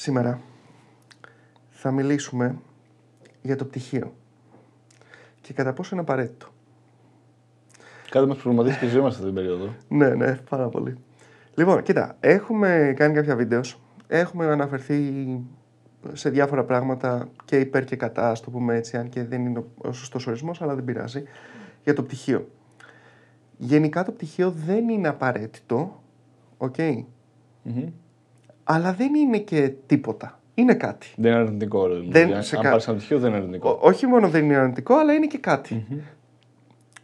Σήμερα θα μιλήσουμε για το πτυχίο και κατά πόσο είναι απαραίτητο. Κάτι μας προβληματίζει και η ζωή μας αυτή την περίοδο. Ναι, ναι, πάρα πολύ. Λοιπόν, κοίτα, έχουμε κάνει κάποια βίντεος, έχουμε αναφερθεί σε διάφορα πράγματα και υπέρ και κατά, ας το πούμε έτσι, αν και δεν είναι ο σωστός ορισμός, αλλά δεν πειράζει, για το πτυχίο. Γενικά το πτυχίο δεν είναι απαραίτητο, οκ, αλλά δεν είναι και τίποτα. Είναι κάτι. Δεν είναι αρνητικό. Δηλαδή. Δεν- Αν σε αν κα- πάρεις ένα πτυχίο, δεν είναι αρνητικό. Ό- όχι μόνο δεν είναι αρνητικό, αλλά είναι και κάτι.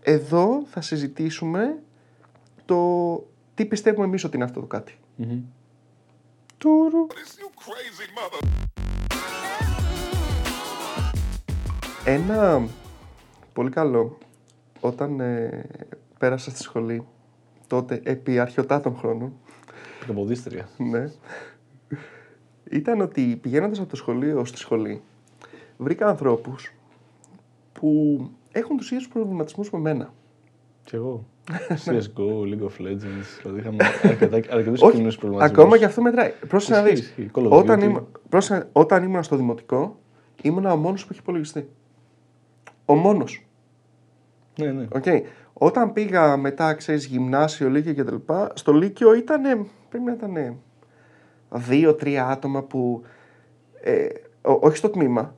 Εδώ θα συζητήσουμε το τι πιστεύουμε εμείς ότι είναι αυτό το κάτι. Μμμ. Τουρου. Ένα πολύ καλό όταν ε, πέρασα στη σχολή τότε επί αρχαιοτάτων χρόνων Προποδίστρια. ναι, ήταν ότι πηγαίνοντας από το σχολείο στη σχολή βρήκα ανθρώπους που έχουν τους ίδιους προβληματισμούς με μένα. Κι εγώ. CSGO, League of Legends. Δηλαδή είχαμε αρκετού Όχι, κοινούς προβληματισμούς. ακόμα και αυτό μετράει. Πρόσεχε να Ισχύει, δεις. ισχύει. Call of Όταν, Duty. ήμουν, πρόσεχε, όταν ήμουν στο δημοτικό, ήμουν ο μόνος που είχε υπολογιστή. Ο μόνος. Ναι, ναι. Οκ. Όταν πήγα μετά, ξέρεις, γυμνάσιο, λύκειο κτλ. Στο λύκειο ήταν, πρέπει να ήταν δύο-τρία άτομα που, ε, ό- όχι στο τμήμα,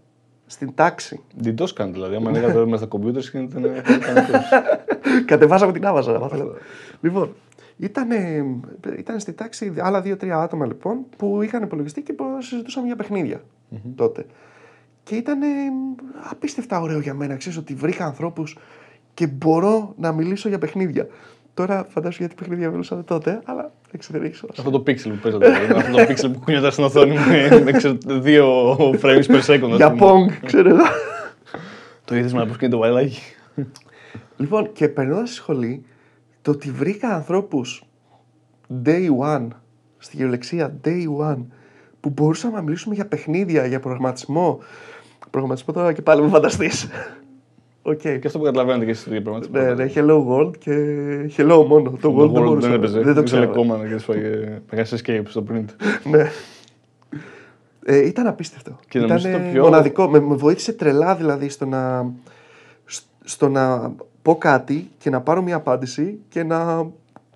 στην τάξη. DDoS κάνει δηλαδή. Άμα έλεγα τώρα με στα κομπιούτερ και ήταν. Κατεβάσαμε την άβαζα. άμα θέλετε. λοιπόν, ήταν, ήταν στη τάξη άλλα δύο-τρία άτομα λοιπόν που είχαν υπολογιστεί και που συζητούσαμε για παιχνίδια τότε. Και ήταν απίστευτα ωραίο για μένα. Ξέρεις ότι βρήκα ανθρώπους και μπορώ να μιλήσω για παιχνίδια. Τώρα φαντάζομαι γιατί παιχνίδια μιλούσαμε τότε, αλλά δεν ξέρω, δεν έχει σημασία. Αυτό το pixel που παίζατε. δηλαδή, Αυτό το pixel που κουνιόταν στην οθόνη με, με ξέρω, δύο frames per second. ας Για πούμε. Pong, ξέρω εγώ. Το είδες με πώ κινείται το βαϊλάκι. Λοιπόν, και περνώντας στη σχολή, το ότι βρήκα ανθρώπους day one, στη γεωλεξία day one, που μπορούσαμε να μιλήσουμε για παιχνίδια, για προγραμματισμό. Προγραμματισμό τώρα και πάλι μη φανταστείς. Οκ. Και αυτό που καταλαβαίνετε και εσείς το προγραμματισμό. Ναι, ναι, hello world και hello μόνο. Το Το world, δεν, World μπορούσα- δεν έπαιζε. Δεν το Ήθελε ξέρω. ακόμα να κάνεις escape στο print. ναι. Ε, ήταν απίστευτο. Και ήταν νομίζω το πιο- μοναδικό. Με, με βοήθησε τρελά δηλαδή στο να, σ- στο να πω κάτι και να πάρω μια απάντηση και να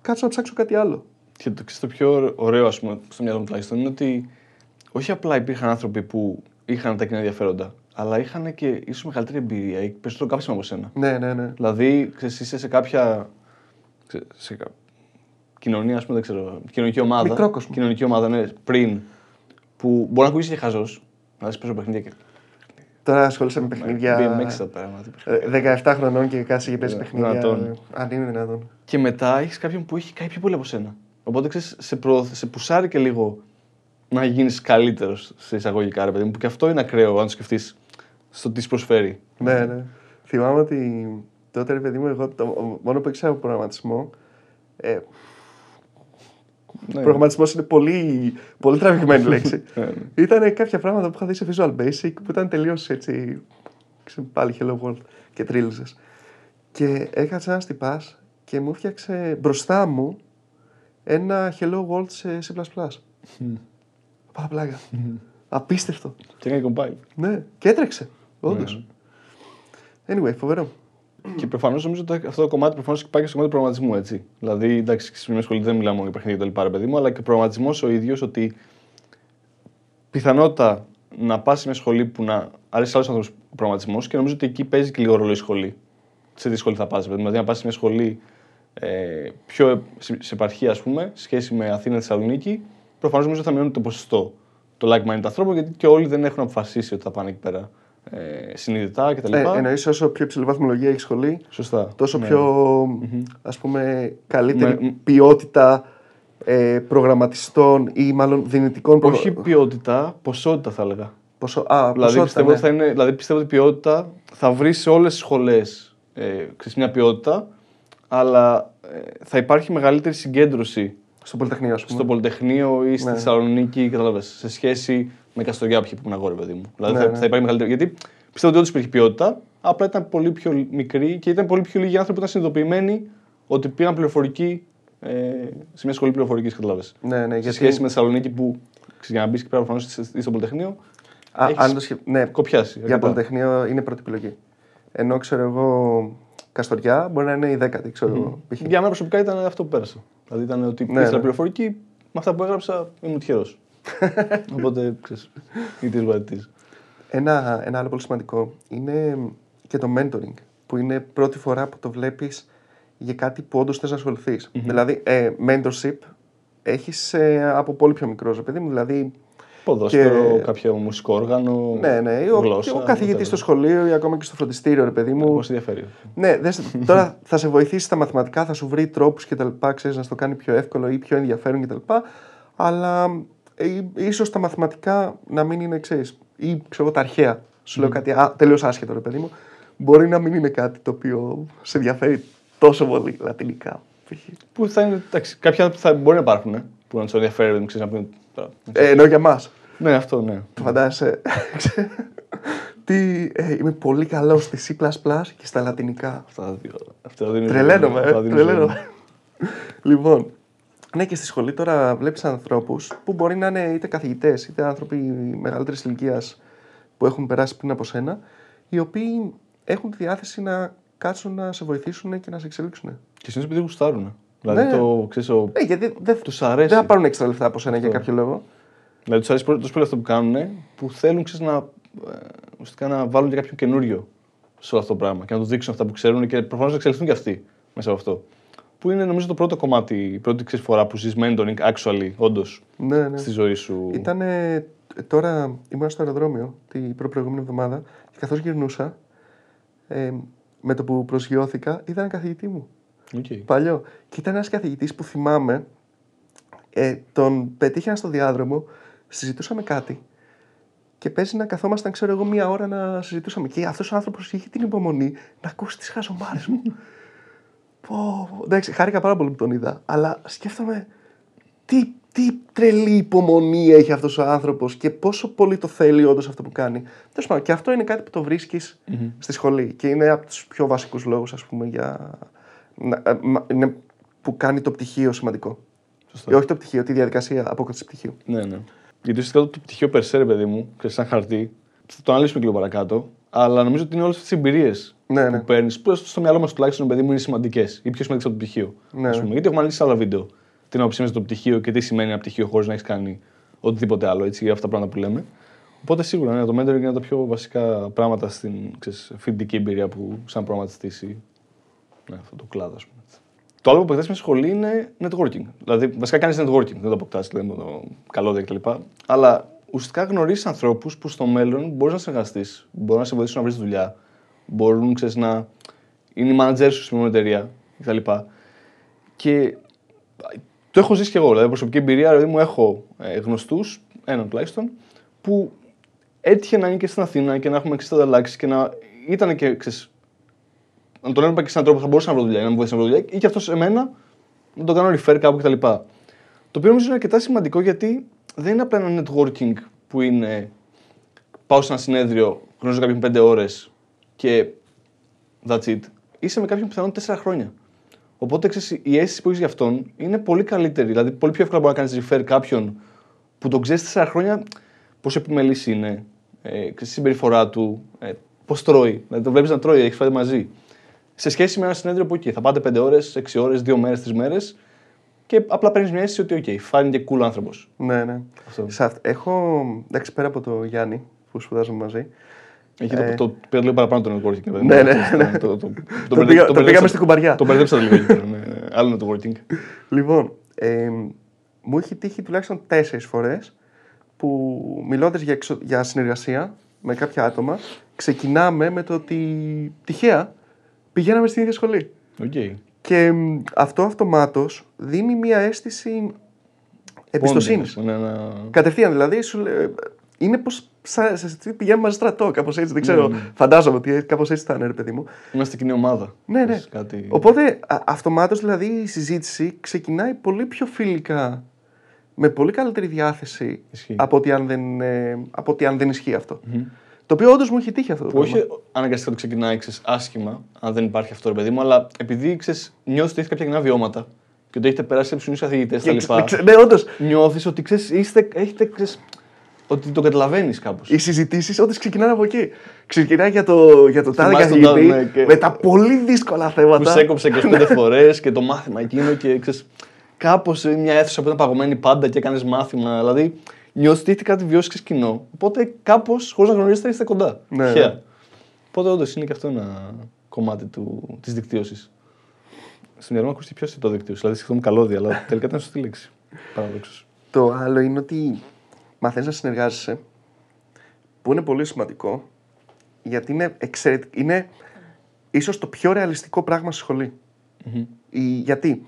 κάτσω να ψάξω κάτι άλλο. Και το, ξέρεις, το πιο ωραίο, ας πούμε, στο μυαλό μου τουλάχιστον, είναι ότι όχι απλά υπήρχαν άνθρωποι που είχαν τα κοινά ενδιαφέροντα, αλλά είχαν και ίσως μεγαλύτερη εμπειρία ή περισσότερο κάψιμο από σένα. Ναι, ναι, ναι. Δηλαδή, ξέρεις, είσαι σε κάποια. ξε- Σε κα- κοινωνία, ας πούμε, δεν ξέρω. Κοινωνική ομάδα. Μικρό κόσμο. Κοινωνική ομάδα, ναι, πριν. Που μπορεί να ακούγεις και χαζός. Να δεις παίζω παιχνίδια και. Τώρα ασχολείσαι με παιχνίδια. BMX τα πράγματα. τι παιχνίδια. ε, 17 χρονών και κάτσε και παίζεις Ε, παιχνίδια. δυνατόν. ε, Αν είναι δυνατόν. Και μετά έχεις κάποιον που έχει κάνει πιο πολύ από σένα. Οπότε ξέρεις, σε, προ, σε πουσάρει και λίγο να γίνεις καλύτερος σε εισαγωγικά, ρε παιδί μου. Που και αυτό είναι ακραίο, αν το σκεφτείς στο τι σου προσφέρει. Ναι, ναι. Θυμάμαι ότι τότε, ρε παιδί μου, εγώ το μόνο που ήξερα από προγραμματισμό. Ε, Ναι. Προγραμματισμός είναι πολύ, πολύ τραβηγμένη λέξη. Ναι, ναι. ήταν κάποια πράγματα που είχα δει σε Visual Basic που ήταν τελείως έτσι. ξέρω, Πάλι Hello World και τρίλιζες. Και έκατσα ένα τυπά και μου φτιάξε μπροστά μου ένα Hello World σε C. Πάρα πλάκα. Απίστευτο. Και έκανε compile. Ναι, και έτρεξε. Όντως. Ναι. Anyway, φοβερό. Και προφανώς νομίζω ότι αυτό το κομμάτι προφανώς πάει και στο κομμάτι του προγραμματισμού. Έτσι. Δηλαδή, εντάξει, στην μια σχολή δεν μιλάμε μόνο για παιχνίδια και τα λοιπά, ρε παιδί μου, αλλά και ο προγραμματισμός ο ίδιος ότι πιθανότητα να πας σε μια σχολή που να αρέσει σε άλλου ανθρώπου ο προγραμματισμός και νομίζω ότι εκεί παίζει και λίγο ρόλο η σχολή. Σε τι σχολή θα πας. Δηλαδή, να πας σε μια σχολή ε, πιο σε, σε επαρχία, ας πούμε, σε σχέση με Αθήνα Θεσσαλονίκη, προφανώς νομίζω θα μειώνει το ποσοστό το like-minded ανθρώπων γιατί και όλοι δεν έχουν αποφασίσει ότι θα πάνε εκεί πέρα ε, συνειδητά κτλ. Ε, Εννοείς όσο πιο υψηλή βαθμολογία έχεις σχολή, Σωστά. τόσο Ναι. πιο ας πούμε καλύτερη Με- ποιότητα ε, προγραμματιστών ή μάλλον δυνητικών προγρα- Όχι ποιότητα, ποσότητα θα έλεγα. Ποσο... Α, Δηλαδή ποσότητα, πιστεύω, ναι. ότι θα είναι, δηλαδή πιστεύω ότι ποιότητα θα βρει σε όλες τις σχολές ε, ξέρεις, μια ποιότητα, αλλά ε, θα υπάρχει μεγαλύτερη συγκέντρωση Στο Πολυτεχνείο, ας πούμε. στο Πολυτεχνείο ή στη Ναι. Θεσσαλονίκη, κατάλαβες, σε σχέση με Καστοριά που είχε που ήμουν αγόρι, παιδί μου. Δηλαδή Ναι, θα, ναι. θα υπάρχει μεγαλύτερη. Γιατί πιστεύω ότι όντως υπήρχε ποιότητα, απλά ήταν πολύ πιο μικρή και ήταν πολύ πιο λίγοι άνθρωποι που ήταν συνειδητοποιημένοι ότι πήραν πληροφορική ε, σε μια σχολή πληροφορικής, καταλάβει. Ναι, ναι, Σε γιατί... σχέση με Θεσσαλονίκη που ξέρεις, για να μπεις και πέρα προφανώ στο Πολυτεχνείο, Α, έχεις αν το σκε... ναι, κοπιάσει. για αρκετά. Πολυτεχνείο είναι πρώτη επιλογή. Ενώ ξέρω εγώ, Καστοριά μπορεί να είναι η δέκατη, ξέρω εγώ. π.χ. Για μένα προσωπικά ήταν αυτό που πέρασα. Δηλαδή ήταν ότι Ναι, ναι, ναι. πληροφορική, με αυτά που έγραψα ήμουν τυχερός. Οπότε ξέρεις. Ή της βατής. Ένα, ένα άλλο πολύ σημαντικό είναι και το mentoring, που είναι πρώτη φορά που το βλέπεις για κάτι που όντως θες να ασχοληθει Δηλαδή, ε, mentorship έχεις ε, από πολύ πιο μικρός, ρε παιδί μου, δηλαδή Ποδόσφαιρο, Και- κάποιο μουσικό όργανο. ναι, ναι, ο, γλώσσα, ο καθηγητής στο σχολείο ή ακόμα και στο φροντιστήριο, ρε παιδί μου. Πώ ενδιαφέρει. Ναι, δες, τώρα θα σε βοηθήσει στα μαθηματικά, θα σου βρει τρόπους και τα λοιπά, ξέρεις, να στο κάνει πιο εύκολο ή πιο ενδιαφέρον και τα λοιπά, αλλά ε, ίσως τα μαθηματικά να μην είναι, ξέρεις, ή ξέρω εγώ τα αρχαία, σου λέω κάτι α, τελείως άσχετο ρε παιδί μου, μπορεί να μην είναι κάτι το οποίο σε ενδιαφέρει τόσο πολύ λατινικά. π.χ. Που θα είναι. Εντάξει, κάποια που θα μπορεί να υπάρχουν. ε, Που να τους ενδιαφέρει, δεν ξέρεις να πούνε. τώρα, Ε, ενώ για μας, Ναι, αυτό ναι. φαντάζεσαι, τι, ε, είμαι πολύ καλός στη C++ και στα λατινικά. Αυτά τα δύο. Αυτά τα δύο είναι Τρελαίνομαι, αυτά τα ε, δύο είναι τρελαίνομαι. λοιπόν, ναι και στη σχολή τώρα βλέπεις ανθρώπους που μπορεί να είναι είτε καθηγητές είτε άνθρωποι μεγαλύτερης ηλικίας που έχουν περάσει πριν από σένα οι οποίοι έχουν τη διάθεση να κάτσουν να σε βοηθήσουν και να σε εξελίξουν. Και συνήθως επειδή γουστάρουν. Δηλαδή Ναι. το ξέρεις. Ο... Ναι, γιατί δεν Τους αρέσει. δεν θα πάρουν έξτρα λεφτά από σένα για Αυτό. κάποιο λόγο. Δηλαδή τους αρέσει τόσο πολύ αυτό που κάνουν που θέλουν ξέρεις, να, ε, ουσιαστικά να βάλουν και κάποιο καινούριο σε όλο αυτό το πράγμα και να του δείξουν αυτά που ξέρουν και προφανώς να εξελιχθούν και αυτοί μέσα από αυτό. Που είναι νομίζω το πρώτο κομμάτι, η πρώτη ξέρεις, φορά που ζεις mentoring actually, όντως, Ναι, ναι. στη ζωή σου. Ήταν τώρα ήμουν στο αεροδρόμιο την προηγούμενη εβδομάδα και καθώς γυρνούσα ε, με το που προσγειώθηκα είδα ένα καθηγητή μου. Οκ. παλιό. Και ήταν ένας καθηγητής που θυμάμαι, ε, τον πετύχαινα στο διάδρομο, συζητούσαμε κάτι. Και παίζει να καθόμασταν, ξέρω εγώ, μία ώρα να συζητούσαμε. Και αυτός ο άνθρωπος είχε την υπομονή να ακούσει τις χαζομάρες μου. πω, πω. εντάξει, χάρηκα πάρα πολύ που τον είδα. Αλλά σκέφτομαι τι, τι τρελή υπομονή έχει αυτός ο άνθρωπος και πόσο πολύ το θέλει όντως αυτό που κάνει. Τέλος πάντων, και αυτό είναι κάτι που το βρισκει στη σχολή. Και είναι από τους πιο βασικούς λόγους, ας πούμε, για. να- ε, μα- είναι που κάνει το πτυχίο σημαντικό. Σωστά. Ε, όχι το πτυχίο, τη διαδικασία απόκτηση πτυχίου. Ναι, ναι. Γιατί ουσιαστικά το πτυχίο περσέ, ρε παιδί μου, ξέρεις, σαν χαρτί, θα το αναλύσουμε και λίγο παρακάτω, αλλά νομίζω ότι είναι όλες αυτές τι εμπειρίες Ναι, που ναι. παίρνεις, που στο μυαλό μας τουλάχιστον, παιδί μου, είναι σημαντικές ή πιο σημαντικές από το πτυχίο. Ναι, ας ναι. πούμε. Γιατί έχουμε αναλύσει σε άλλα βίντεο την άποψή μας για το πτυχίο και τι σημαίνει ένα πτυχίο χωρίς να έχεις κάνει οτιδήποτε άλλο, έτσι, για αυτά τα πράγματα που λέμε. Οπότε σίγουρα ναι, το mentoring είναι από τα πιο βασικά πράγματα στην ξέρεις, φοιτητική εμπειρία που σαν προγραμματιστής ναι, αυτό το κλάδο, ας πούμε. Το άλλο που αποκτά μια σχολή είναι networking. Δηλαδή, βασικά κάνεις networking, δεν το αποκτάς, λέμε το καλώδια κτλ. Αλλά ουσιαστικά γνωρίζεις ανθρώπους που στο μέλλον μπορείς να συνεργαστείς, μπορούν να σε βοηθήσουν να βρεις δουλειά, μπορούν ξέρεις, να είναι οι manager σου σε μια εταιρεία κτλ. Και το έχω ζήσει και εγώ. Δηλαδή, προσωπική εμπειρία, δηλαδή μου έχω ε, γνωστούς, έναν τουλάχιστον, που έτυχε να είναι και στην Αθήνα και να έχουμε εξής ανταλλάξεις και να ήταν και ξέρεις, να τον έβλεπα και σε έναν τρόπο που θα μπορούσα να βρω δουλειά, ή να μου βοηθήσει να βρω δουλειά, ή και αυτός σε μένα να τον κάνω refer κάπου κτλ. Το οποίο νομίζω είναι αρκετά σημαντικό γιατί δεν είναι απλά ένα networking που είναι πάω σε ένα συνέδριο, γνωρίζω κάποιον πέντε ώρες και that's it. Είσαι με κάποιον πιθανόν τέσσερα χρόνια. Οπότε ξέρεις, η αίσθηση που έχεις για αυτόν είναι πολύ καλύτερη. Δηλαδή, πολύ πιο εύκολα μπορεί να κάνεις refer κάποιον που τον ξέρεις τέσσερα χρόνια, πόσο επιμελής είναι, ε, ξέρεις, τη συμπεριφορά του, ε, πώς τρώει. Δηλαδή, το βλέπεις να τρώει, έχεις φάει μαζί. Σε σχέση με ένα συνέδριο που εκεί θα πάτε 5 ώρες, 6 ώρες, 2 μέρες, 3 μέρες και απλά παίρνεις μια αίσθηση ότι, OK, φάνηκε και cool άνθρωπος. Ναι, ναι. Αυτό. Σε αυτ- έχω, εντάξει, πέρα από το Γιάννη που σπουδάζουμε μαζί. Έχει Ε. το, το πήρα λίγο παραπάνω το networking. βέβαια. Ναι, ναι, ναι. Το, το, το, Το πήγα- το πήγαμε στην κουμπαριά. Το μπερδέψα λίγο. εκεί πέρα, ναι. Άλλο networking. Λοιπόν, ε, μου έχει τύχει τουλάχιστον τέσσερις φορές που μιλώντας για, εξω- για συνεργασία με κάποια άτομα, ξεκινάμε με το ότι τυχαία πηγαίναμε στην ίδια σχολή. Okay. Και μ, αυτό αυτομάτως δίνει μια αίσθηση εμπιστοσύνης. Ναι, ναι. Κατευθείαν δηλαδή, σου λέ- είναι πως σαν σε τι πηγαίνουμε μαζί στρατό, κάπως έτσι. Δεν ξέρω. Ναι, ναι. Φαντάζομαι ότι κάπως έτσι θα είναι, ρε παιδί μου. Είμαστε κοινή ομάδα. Ναι, ναι. Ξέρεις, Κάτι... Οπότε αυτομάτως δηλαδή η συζήτηση ξεκινάει πολύ πιο φιλικά, με πολύ καλύτερη διάθεση Ισχύει. από ότι αν δεν, ε, από ότι αν δεν ισχύει αυτό. Το οποίο όντως μου έχει τύχει αυτό το Που πράγμα. όχι αναγκαστικά το ξεκινάει ξέρεις, άσχημα, αν δεν υπάρχει αυτό ρε παιδί μου, αλλά επειδή ξέρεις, νιώθεις ότι έχεις κάποια κοινά βιώματα και ότι έχετε περάσει σε ψηλού καθηγητές κτλ. Ναι, όντως. Νιώθεις ότι ξέρεις, είστε, έχετε, ξέρεις, ότι το καταλαβαίνεις κάπως. Οι συζητήσεις όντω ξεκινάνε από εκεί. Ξεκινάει για το, για το τάδε Θυμάσαι τον καθηγητή τάδε, ναι, και- με τα πολύ δύσκολα Που θέματα. σε έκοψε 25 φορές και το μάθημα εκείνο και ξέρεις. Κάπως σε μια αίθουσα που ήταν παγωμένη πάντα και έκανες μάθημα. Δηλαδή νιώθεις ότι έχετε κάτι βιώσει και κοινό. Οπότε κάπως χωρίς να γνωρίζετε είστε κοντά. Ναι, Τυχαία. ναι. Οπότε όντως είναι και αυτό ένα κομμάτι της δικτύωσης. Στην μυαλό μου ακούστηκε πιο αισθητό δικτύωση. Δηλαδή σκεφτόμουν καλώδια, αλλά τελικά ήταν σωστή λέξη. Παραδόξως. Το άλλο είναι ότι μαθαίνει να συνεργάζεσαι, που είναι πολύ σημαντικό, γιατί είναι, εξαιρετ... είναι ίσως το πιο ρεαλιστικό πράγμα στη σχολη Η- Γιατί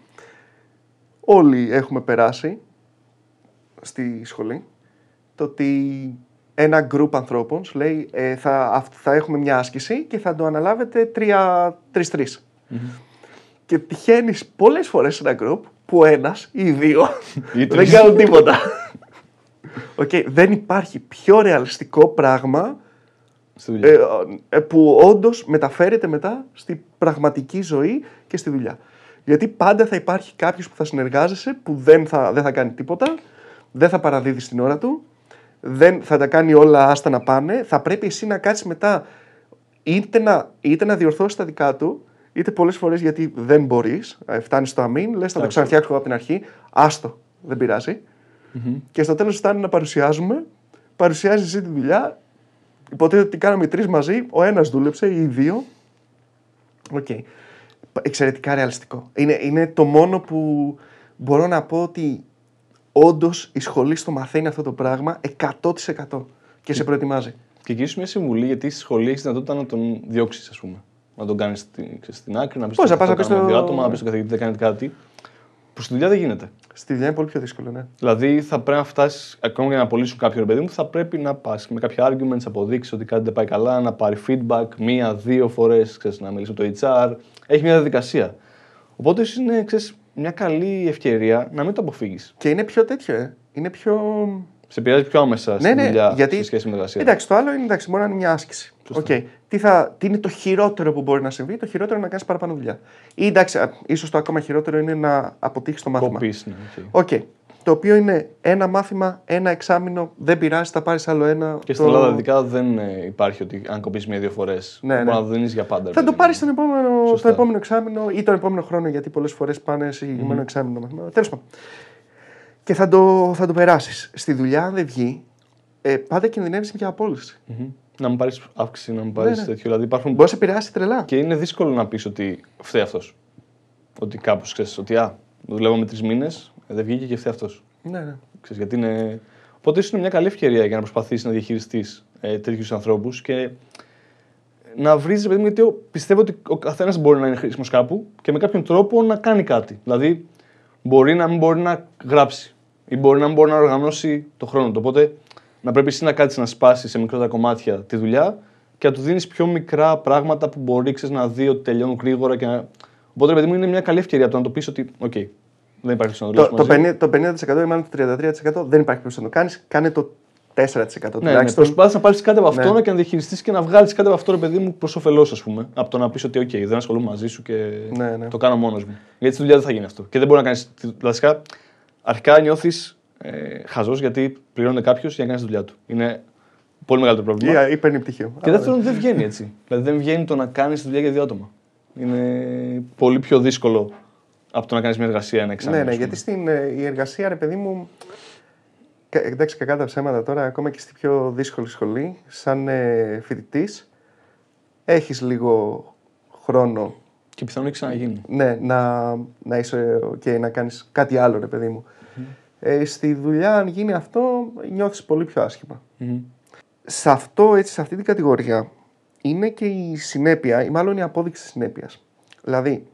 όλοι έχουμε περάσει στη σχολή το ότι ένα group ανθρώπων σου λέει ε, θα, αυ- θα έχουμε μια άσκηση και θα το αναλάβετε τρία- τρεις-τρεις. Και τυχαίνει πολλές φορές σε ένα group που ένας ή οι δύο Ή δεν τρεις. κάνουν τίποτα. Οκ, δεν υπάρχει πιο ρεαλιστικό πράγμα Στη δουλειά. ε, ε, που όντως μεταφέρεται μετά στη πραγματική ζωή και στη δουλειά. Γιατί πάντα θα υπάρχει κάποιος που θα συνεργάζεσαι, που δεν θα, δεν θα κάνει τίποτα, δεν θα παραδίδει την ώρα του, δεν θα τα κάνει όλα άστα να πάνε. Θα πρέπει εσύ να κάτσεις μετά είτε να, είτε να διορθώσεις τα δικά του, είτε πολλές φορές γιατί δεν μπορείς. Φτάνεις στο αμήν, λες θα το Εντάξει. ξαναφτιάξω από την αρχή. Άστο, δεν πειράζει. Και στο τέλος φτάνει να παρουσιάζουμε. Παρουσιάζει εσύ τη δουλειά. Υποτίθεται ότι κάναμε τρεις μαζί. Ο ένας δούλεψε ή οι δύο. Οκ. Εξαιρετικά ρεαλιστικό. Είναι, είναι το μόνο που μπορώ να πω ότι όντως η σχολή στο μαθαίνει αυτό το πράγμα 100% και σε προετοιμάζει. Και εκεί σου μια συμβουλή, γιατί στη σχολή έχεις δυνατότητα να τον διώξεις, ας πούμε. Να τον κάνεις στην, ξέρεις, στην άκρη, να πεις Πώς, να πας να πεις δύο στο- άτομα, να πεις στον καθηγητή δεν κάνετε κάτι. Που στη δουλειά δεν γίνεται. Στη δουλειά είναι πολύ πιο δύσκολο, ναι. Δηλαδή θα πρέπει να φτάσεις, ακόμα και να απολύσουν κάποιον ρε παιδί μου, θα πρέπει να πας με κάποια arguments, αποδείξεις ότι κάτι δεν πάει καλά, να πάρει feedback μία-δύο φορές, να μιλήσει με το HR. Έχει μια διαδικασία. Οπότε ίσως είναι ξέρεις, μια καλή ευκαιρία να μην το αποφύγεις. Και είναι πιο τέτοιο, ε. Είναι πιο. Σε επηρεάζει πιο άμεσα στη ναι, ναι, δουλειά γιατί. σε σχέση με την εργασία. Εντάξει, το άλλο είναι, εντάξει, μπορεί να είναι μια άσκηση. Οκ. Τι, θα, τι είναι το χειρότερο που μπορεί να συμβεί, το χειρότερο είναι να κάνεις παραπάνω δουλειά. Ή εντάξει, ίσως το ακόμα χειρότερο είναι να αποτύχεις το μάθημα. Κοπείς, ναι, οκ. Οκ. Το οποίο είναι ένα μάθημα, ένα εξάμεινο, δεν πειράζει, θα πάρεις άλλο ένα. Και στην το- Ελλάδα ειδικά δεν ε, υπάρχει ότι αν κοπείς μία-δύο φορές Ναι, μπορεί ναι. να το δίνεις για πάντα. ρε Θα το παιδί πάρεις μου. τον επόμενο, Σωστά. το επόμενο εξάμεινο ή τον επόμενο χρόνο, γιατί πολλές φορές πάνε σε συγκεκριμένο εξάμεινο μαθήμα. Τέλος πάντων. Και θα το, θα το περάσεις. Στη δουλειά, αν δεν βγει, ε, πάντα κινδυνεύεις για απόλυση. Μμμ. Να μου πάρεις αύξηση, να μου πάρεις Ναι, ναι. τέτοιο. Δηλαδή υπάρχουν. Μπορεί να σε επηρεάσει τρελά. Και είναι δύσκολο να πεις ότι φταίει αυτός. Ότι κάπως ξέρεις ότι α, δουλεύαμε τρεις μήνες, δεν βγήκε και φταίει αυτός. Ναι, ναι. γιατί είναι... Οπότε ίσως είναι μια καλή ευκαιρία για να προσπαθήσεις να διαχειριστείς ε, τέτοιους ανθρώπους και να βρεις, παιδί μου, γιατί εγώ πιστεύω ότι ο καθένας μπορεί να είναι χρήσιμος κάπου και με κάποιον τρόπο να κάνει κάτι. Δηλαδή, μπορεί να μην μπορεί να γράψει ή μπορεί να μην μπορεί να οργανώσει το χρόνο του. Οπότε, να πρέπει εσύ να κάτσεις να σπάσεις σε μικρότερα κομμάτια τη δουλειά και να του δίνεις πιο μικρά πράγματα που μπορεί ξέρεις, να δει ότι τελειώνουν γρήγορα. Και να... Οπότε, παιδί μου, είναι μια καλή ευκαιρία το να το πεις ότι, οκ, δεν υπάρχει να Το, δουλέψουμε το, μαζί. 50, το 50% ή μάλλον το 33% δεν υπάρχει περίπτωση να το κάνεις. Κάνε το 4% Ναι, ναι, τουλάχιστον. προσπάθησε να πάρεις κάτι από αυτό Ναι. και να διαχειριστείς και να βγάλεις κάτι από αυτό, ρε παιδί μου, προς όφελός, ας πούμε. Από το να πεις ότι, OK, δεν ασχολούμαι μαζί σου και Ναι, ναι. το κάνω μόνος μου. Γιατί στη δουλειά δεν θα γίνει αυτό. Και δεν μπορεί να κάνεις. Βασικά, αρχικά νιώθεις ε, χαζός γιατί πληρώνεται κάποιος για να κάνει τη δουλειά του. Είναι πολύ μεγάλο το πρόβλημα. Ή, ή παίρνει πτυχίο. Και δεύτερον, δεν βγαίνει έτσι. δηλαδή, δεν βγαίνει το να κάνεις τη δουλειά για δύο άτομα. Είναι πολύ πιο δύσκολο από το να κάνεις μια εργασία ένα εξάμεινο. Ναι, ναι, ας πούμε. γιατί στην ε, η εργασία, ρε παιδί μου. κα- Εντάξει, κακά τα ψέματα τώρα, ακόμα και στη πιο δύσκολη σχολή, σαν ε, φοιτητής, έχεις λίγο χρόνο Και πιθανόν έχει ξαναγίνει. ναι, να, να είσαι και να κάνεις κάτι άλλο, ρε παιδί μου. Ε, στη δουλειά, αν γίνει αυτό, νιώθεις πολύ πιο άσχημα. Μμμ. Σε αυτό, έτσι, σε αυτή την κατηγορία, είναι και η συνέπεια, ή μάλλον η απόδειξη της συνέπειας. Δηλαδή,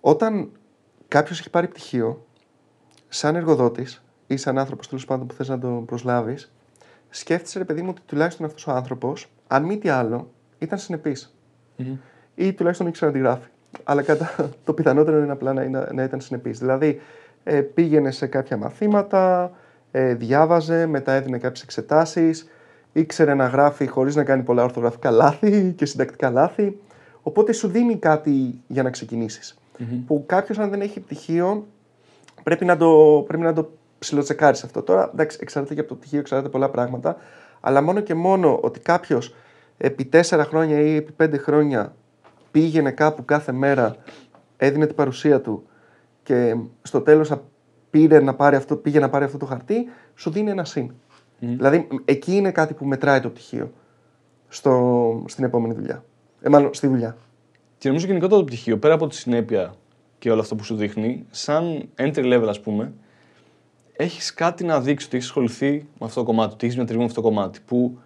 όταν κάποιος έχει πάρει πτυχίο, σαν εργοδότης ή σαν άνθρωπος τέλος πάντων που θες να τον προσλάβεις, σκέφτεσαι, ρε παιδί μου, ότι τουλάχιστον αυτός ο άνθρωπος, αν μη τι άλλο, ήταν συνεπής. Μμμ. Ή τουλάχιστον ήξερε να τη γράφει. Αλλά κατά το πιθανότερο είναι απλά να, είναι- να ήταν συνεπής. Δηλαδή, ε, πήγαινε σε κάποια μαθήματα, ε, διάβαζε, μετά έδινε κάποιες εξετάσεις, ήξερε να γράφει χωρίς να κάνει πολλά ορθογραφικά λάθη και συντακτικά λάθη. Οπότε σου δίνει κάτι για να ξεκινήσεις. που κάποιος αν δεν έχει πτυχίο πρέπει να το, πρέπει να το ψιλοτσεκάρεις αυτό. Τώρα εντάξει, εξαρτάται και από το πτυχίο, εξαρτάται πολλά πράγματα. Αλλά μόνο και μόνο ότι κάποιος επί τέσσερα χρόνια ή επί πέντε χρόνια πήγαινε κάπου κάθε μέρα, έδινε την παρουσία του και στο τέλος πήρε να πάρει αυτό, πήγε να πάρει αυτό το χαρτί, σου δίνει ένα συν. Δηλαδή εκεί είναι κάτι που μετράει το πτυχίο στο, στην επόμενη δουλειά. Ε, μάλλον στη δουλειά. Και νομίζω γενικότερα το πτυχίο, πέρα από τη συνέπεια και όλο αυτό που σου δείχνει, σαν entry level, ας πούμε, έχεις κάτι να δείξεις ότι έχεις ασχοληθεί με αυτό το κομμάτι, ότι έχεις μια τριβή με αυτό το κομμάτι. Που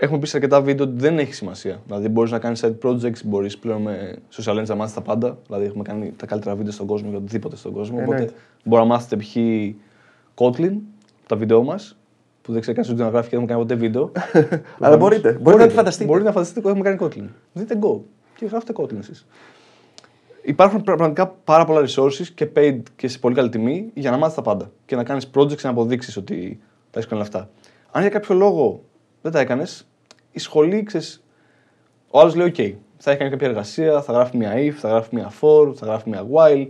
έχουμε πει σε αρκετά βίντεο ότι δεν έχει σημασία. Δηλαδή, μπορείς να κάνεις side projects, μπορείς πλέον με social lens να μάθεις τα πάντα. Δηλαδή, έχουμε κάνει τα καλύτερα βίντεο στον κόσμο για οτιδήποτε στον κόσμο. Ε, οπότε, ναι. μπορεί να μάθετε π.χ. Kotlin, τα βίντεο μας, που δεν ξέρει κανείς ότι να γράφει και δεν έχουμε κάνει ποτέ βίντεο. Αλλά μπορείτε. Μπορείτε να τη φανταστείτε. Μπορείτε να φανταστείτε ότι έχουμε κάνει Kotlin. Δείτε Go και γράφετε Kotlin εσείς. Υπάρχουν πραγματικά πάρα πολλά resources και paid και σε πολύ καλή τιμή για να μάθεις τα πάντα και να κάνεις projects και να αποδείξεις ότι τα έχεις κάνει αυτά. Αν για κάποιο λόγο δεν τα έκανες, η σχολή, ξέρεις, ο άλλος λέει: OK, θα έχει κάνει κάποια εργασία, θα γράφει μια if, θα γράφει μια for, θα γράφει μια while,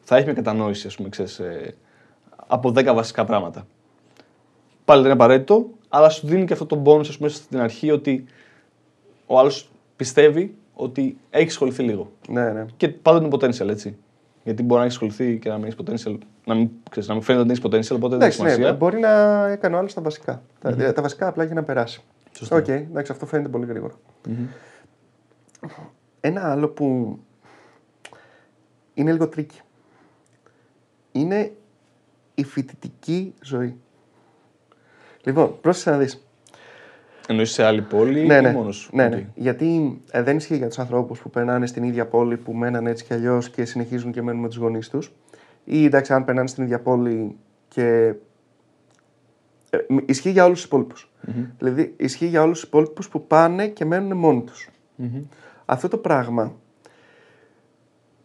θα έχει μια κατανόηση, ας πούμε, ξέρεις, ε, από 10 βασικά πράγματα. Πάλι δεν είναι απαραίτητο, αλλά σου δίνει και αυτό το bonus, ας πούμε, στην αρχή ότι ο άλλος πιστεύει ότι έχει ασχοληθεί λίγο. Ναι, ναι. Και πάντα είναι potential, έτσι. Γιατί μπορεί να έχει ασχοληθεί και να μην έχεις potential, να μην, ξέρεις, να μην φαίνεται ότι έχεις potential, οπότε δεν έχει Εντάξει, ναι, σημασία. μπορεί να έκανε ο άλλος τα βασικά. Τα, τα βασικά απλά για να περάσει. Σωστά. Οκ, εντάξει, αυτό φαίνεται πολύ γρήγορα. Ένα άλλο που είναι λίγο tricky. Είναι η φοιτητική ζωή. Λοιπόν, πρόσεξε να δεις. Εννοείς σε άλλη πόλη Ναι, ή ναι. μόνος σου; ναι, Οκ. ναι. Γιατί ε, δεν ισχύει για τους ανθρώπους που περνάνε στην ίδια πόλη που μέναν έτσι κι αλλιώς και συνεχίζουν και μένουν με τους γονείς τους. Ή εντάξει, αν περνάνε στην ίδια πόλη και. Ε, μ- ισχύει για όλους τους υπόλοιπους. Δηλαδή, ισχύει για όλους τους υπόλοιπους που πάνε και μένουν μόνοι τους. Μμμ. Αυτό το πράγμα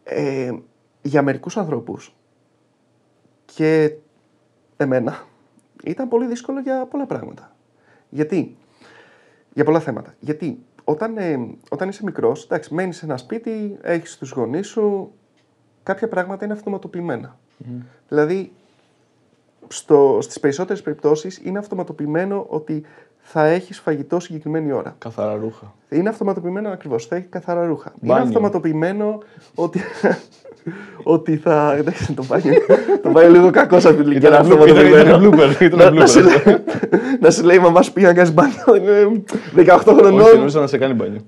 ε, για μερικούς ανθρώπους και εμένα ήταν πολύ δύσκολο για πολλά πράγματα. Γιατί, για πολλά θέματα. Γιατί όταν, ε, όταν είσαι μικρός, εντάξει, μένεις σε ένα σπίτι, έχεις τους γονείς σου, κάποια πράγματα είναι αυτοματοποιημένα. Δηλαδή, στο, στις περισσότερες περιπτώσεις είναι αυτοματοποιημένο ότι θα έχεις φαγητό συγκεκριμένη ώρα. Καθαρά ρούχα. Είναι αυτοματοποιημένο ακριβώς. Θα έχει καθαρά ρούχα. Μπάνιο. Είναι αυτοματοποιημένο ότι. Ότι θα. Εντάξει, το μπάνιο. το μπάνιο λίγο κακώς σε αυτή την ηλικία. Ήταν να blooper, αυτοματοποιημένο. ήταν blooper, ήταν Να- να σου blooper. λέει- Να σου λέει η μαμά σου πήγαινε να κάνεις μπάνιο. είναι 18 Όχι, χρονών. εννοούσα να σε κάνει μπάνιο.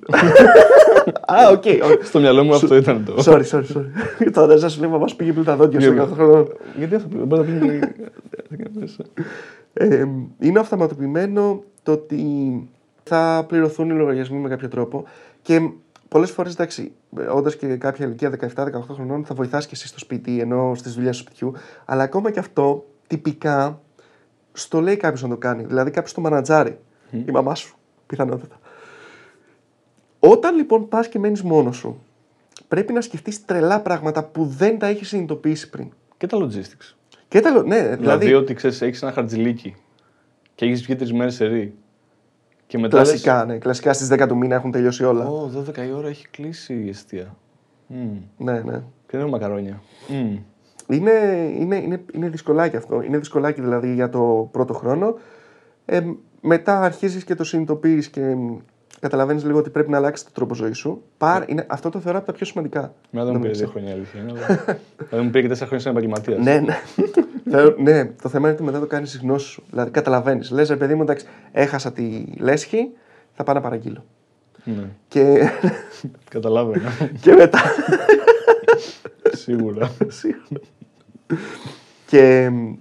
Α, οκ. οκ. Στο μυαλό μου αυτό ήταν το. Sorry, sorry, sorry. Τώρα να σου λέει η μαμά σου πήγε πλήρω τα δόντια σου 18 χρονών. Γιατί αυτό μπορεί να πει. μέσα. Ε, είναι αυτοματοποιημένο το ότι θα πληρωθούν οι λογαριασμοί με κάποιο τρόπο και πολλές φορές, εντάξει, όντα και κάποια ηλικία 17-18 χρονών, θα βοηθάς και εσύ στο σπίτι ενώ στις δουλειές του σπιτιού. Αλλά ακόμα και αυτό τυπικά στο λέει κάποιος να το κάνει. Δηλαδή κάποιος το μανατζάρει. Η μαμά σου, πιθανότατα. Όταν λοιπόν πας και μένεις μόνος σου, πρέπει να σκεφτείς τρελά πράγματα που δεν τα έχεις συνειδητοποιήσει πριν. Και τα logistics. Και τα λέω, ναι, Δηλαδή, δηλαδή, ότι ξέρεις, έχεις ένα χαρτζιλίκι και έχεις βγει τρεις μέρες σε ρί. Και μετά. λες, κλασικά, ναι, κλασικά στις 10 του μήνα έχουν τελειώσει όλα. Ω, 12 η ώρα έχει κλείσει η εστία. Μμμ. Ναι, ναι. Και δεν έχω μακαρόνια; Μμμ. Είναι, είναι, είναι, είναι δυσκολάκι αυτό. Είναι δυσκολάκι δηλαδή για το πρώτο χρόνο. Ε, μετά αρχίζεις και το συνειδητοποιείς και καταλαβαίνεις λίγο ότι πρέπει να αλλάξεις το τρόπο ζωής σου. Πάρ, είναι, αυτό το θεωρώ από τα πιο σημαντικά. Εμένα δεν μου πήρε Νομίζω. δύο χρόνια η αλήθεια. είναι, αλλά- Δηλαδή μου πήρε και τέσσερα χρόνια σαν επαγγελματίας. ναι, ναι. Θεω- ναι, το θέμα είναι ότι μετά το κάνεις η γνώση σου. Δηλαδή καταλαβαίνεις. Λες, ρε παιδί μου, εντάξει, έχασα τη λέσχη, θα πάω να παραγγείλω. ναι. Και, Καταλάβαινα. και μετά. Σίγουρα. και μ,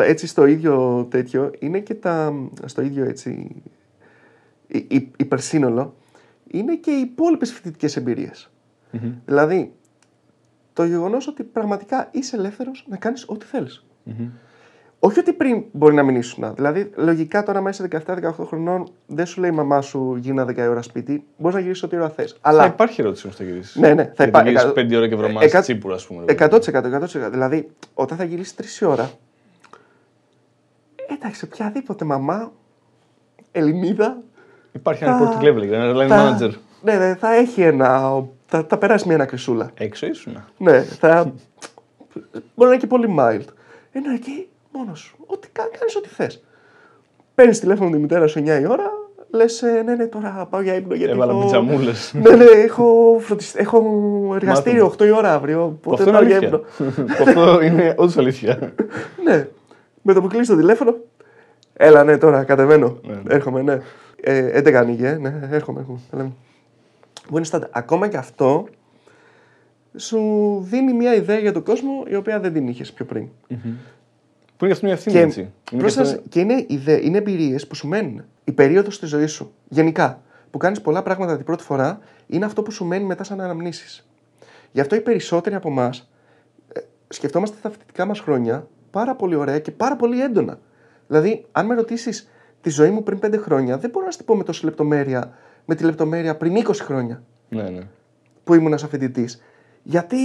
έτσι στο ίδιο τέτοιο είναι και τα. στο ίδιο έτσι. υ- υ- υπερσύνολο είναι και οι υπόλοιπες φοιτητικές εμπειρίες. Μμμ. Δηλαδή, το γεγονός ότι πραγματικά είσαι ελεύθερος να κάνεις ό,τι θέλεις. Μμμ. Όχι ότι πριν μπορεί να μην ήσουν. Δηλαδή, λογικά τώρα μέσα 17-18 χρονών δεν σου λέει η μαμά σου γίνα 10 ώρα σπίτι. Μπορείς να γυρίσεις ό,τι ώρα θες. Θα Αλλά. υπάρχει ερώτηση όμως θα γυρίσεις. Ναι, ναι, θα υπάρχει. γυρίσει πέντε ώρα και βρωμάς Εκα- τσίπουρα, ας πούμε. ρε 100%, 100%. Δηλαδή, όταν θα γυρίσεις 3 ώρα. Εντάξει, οποιαδήποτε μαμά Ελληνίδα. Υπάρχει ένα θα- report level, ένα line θα- manager. Ναι, ναι, θα έχει ένα Θα, θα περάσει μια ανακρισούλα. Έξω ήσουν. Ναι, θα. Μπορεί να είναι και πολύ mild. Ενώ εκεί μόνος σου. Ό,τι κάνεις, ό,τι θες. Παίρνεις τηλέφωνο τη μητέρα σου 9 η ώρα, λες, ναι, ναι, τώρα πάω για ύπνο. Γιατί Έβαλα έχω... πιτσαμούλε. ναι, ναι, έχω, φροντισ- έχω εργαστήριο 8 η ώρα αύριο. Οπότε Αυτό είναι πάω για αλήθεια. ύπνο. Αυτό είναι όντως αλήθεια. ναι. Με το που κλείσει το τηλέφωνο. Έλα, ναι, τώρα κατεβαίνω. Ναι, ναι. Έρχομαι, ναι. Ε, 11 ανοίγει, ε. ναι, έρχομαι. έρχομαι. Έλα. Που είναι στα... Ακόμα και αυτό σου δίνει μια ιδέα για τον κόσμο η οποία δεν την είχες πιο πριν. Που είναι και αυτό μια ευθύνη, Και, έτσι. Είναι και πρόσθετα- αυτό- και είναι, ιδε, είναι εμπειρίες που σου μένουν. Η περίοδος στη ζωής σου. Γενικά. Που κάνεις πολλά πράγματα την πρώτη φορά είναι αυτό που σου μένει μετά σαν αναμνήσεις. Γι' αυτό οι περισσότεροι από εμάς σκεφτόμαστε τα φοιτητικά μας χρόνια πάρα πολύ ωραία και πάρα πολύ έντονα. Δηλαδή, αν με ρωτήσεις τη ζωή μου πριν 5 χρόνια, δεν μπορώ να σου την πω με τόση λεπτομέρεια, με τη λεπτομέρεια πριν 20 χρόνια Ναι, ναι. που ήμουν σαν φοιτητής. Γιατί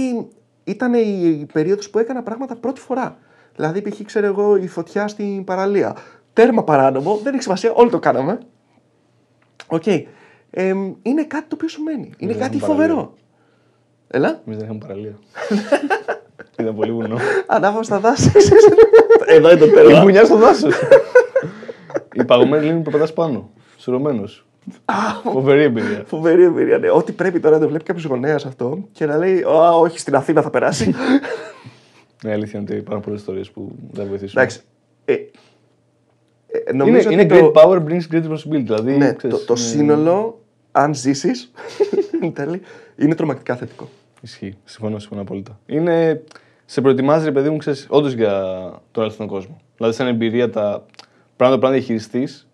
ήταν η, η περίοδος που έκανα πράγματα πρώτη φορά. Δηλαδή, π.χ. ξέρω εγώ, η φωτιά στην παραλία. Τέρμα παράνομο, δεν έχει σημασία, όλοι το κάναμε. Οκ. Εμ, είναι κάτι το οποίο σου μένει. Είναι δεν κάτι έχουμε φοβερό. παραλία. Έλα. Εμεί δεν είχαμε παραλία. Ήταν πολύ βουνό. Ανάβαμε στα δάση. Εδώ είναι το Η τέρμα. βουνιά στο δάσος. Η παγωμένη λίμνη που πετά πάνω. Σουρωμένος. Φοβερή εμπειρία. Φοβερή εμπειρία. Ναι. Ό,τι πρέπει τώρα να το βλέπει κάποιος γονέας αυτό και να λέει Α, όχι, στην Αθήνα θα περάσει. Ναι, η αλήθεια είναι ότι υπάρχουν πολλές ιστορίες που δεν βοηθήσουν. Εντάξει. Ε, ε, Είναι, νομίζω είναι ότι great το- power brings great responsibility. Δηλαδή, Ναι, ξέρεις, το, το είναι- σύνολο, αν ζήσεις, είναι τρομακτικά θετικό. Ισχύει. Συμφωνώ, συμφωνώ απόλυτα. Είναι. Σε προετοιμάζει, ρε παιδί μου, ξέρεις, όντως για τον αληθινό κόσμο. Δηλαδή, σαν εμπειρία τα πράγματα που πρέπει να διαχειριστείς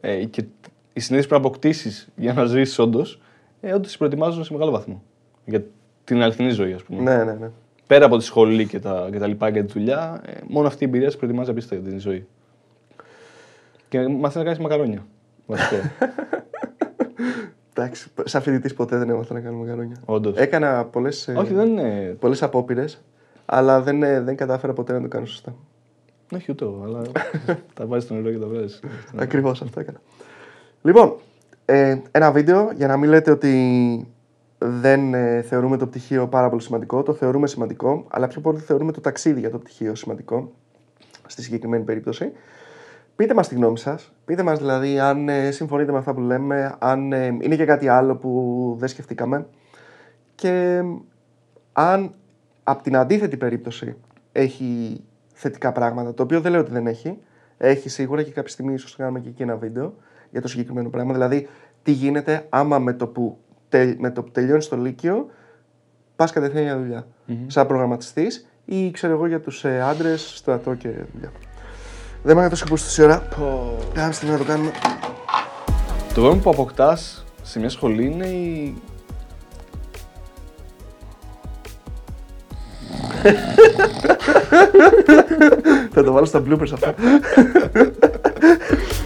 ε, και οι συνήθειε που πρέπει να αποκτήσεις για να ζήσεις όντως, ε, όντως σε προετοιμάζουν σε μεγάλο βαθμό. Για την αληθινή ζωή, ας πούμε. Ναι, ναι, ναι. Πέρα από τη σχολή και τα, και τα λοιπά και τη δουλειά, ε, μόνο αυτή η εμπειρία σε προετοιμάζει απίστευτα για την ζωή. Και μαθαίνεις να κάνεις μακαρόνια. Βασικό. Εντάξει, σαν φοιτητής ποτέ δεν έμαθα να κάνω μακαρόνια. Όντως. Έκανα πολλές Όχι, δεν είναι. πολλές απόπειρες, αλλά δεν, ε, δεν κατάφερα ποτέ να το κάνω σωστά. Όχι ούτε εγώ, αλλά τα βάζεις στο νερό και τα βγάζεις. Ακριβώς αυτό έκανα. Λοιπόν, ε, ένα βίντεο για να μην λέτε ότι δεν ε, θεωρούμε το πτυχίο πάρα πολύ σημαντικό. Το θεωρούμε σημαντικό, αλλά πιο πολύ θεωρούμε το ταξίδι για το πτυχίο σημαντικό στη συγκεκριμένη περίπτωση. Πείτε μας τη γνώμη σας. Πείτε μας δηλαδή αν ε, συμφωνείτε με αυτά που λέμε, αν ε, είναι και κάτι άλλο που δεν σκεφτήκαμε και ε, αν από την αντίθετη περίπτωση έχει θετικά πράγματα, το οποίο δεν λέω ότι δεν έχει. Έχει σίγουρα και κάποια στιγμή ίσως θα κάνουμε και εκεί ένα βίντεο για το συγκεκριμένο πράγμα. Δηλαδή, τι γίνεται άμα με το που, τε, με το που τελειώνεις το Λύκειο πας κατευθείαν για δουλειά. Σαν προγραμματιστής ή ξέρω εγώ για τους ε, άντρες, στρατό και δουλειά. Δεν μάγα τόσο κούπος τόση ώρα. Κάμε στιγμή να το κάνουμε. Το πρόβλημα που αποκτάς σε μια σχολή είναι η. Θα το βάλω στα bloopers αυτό.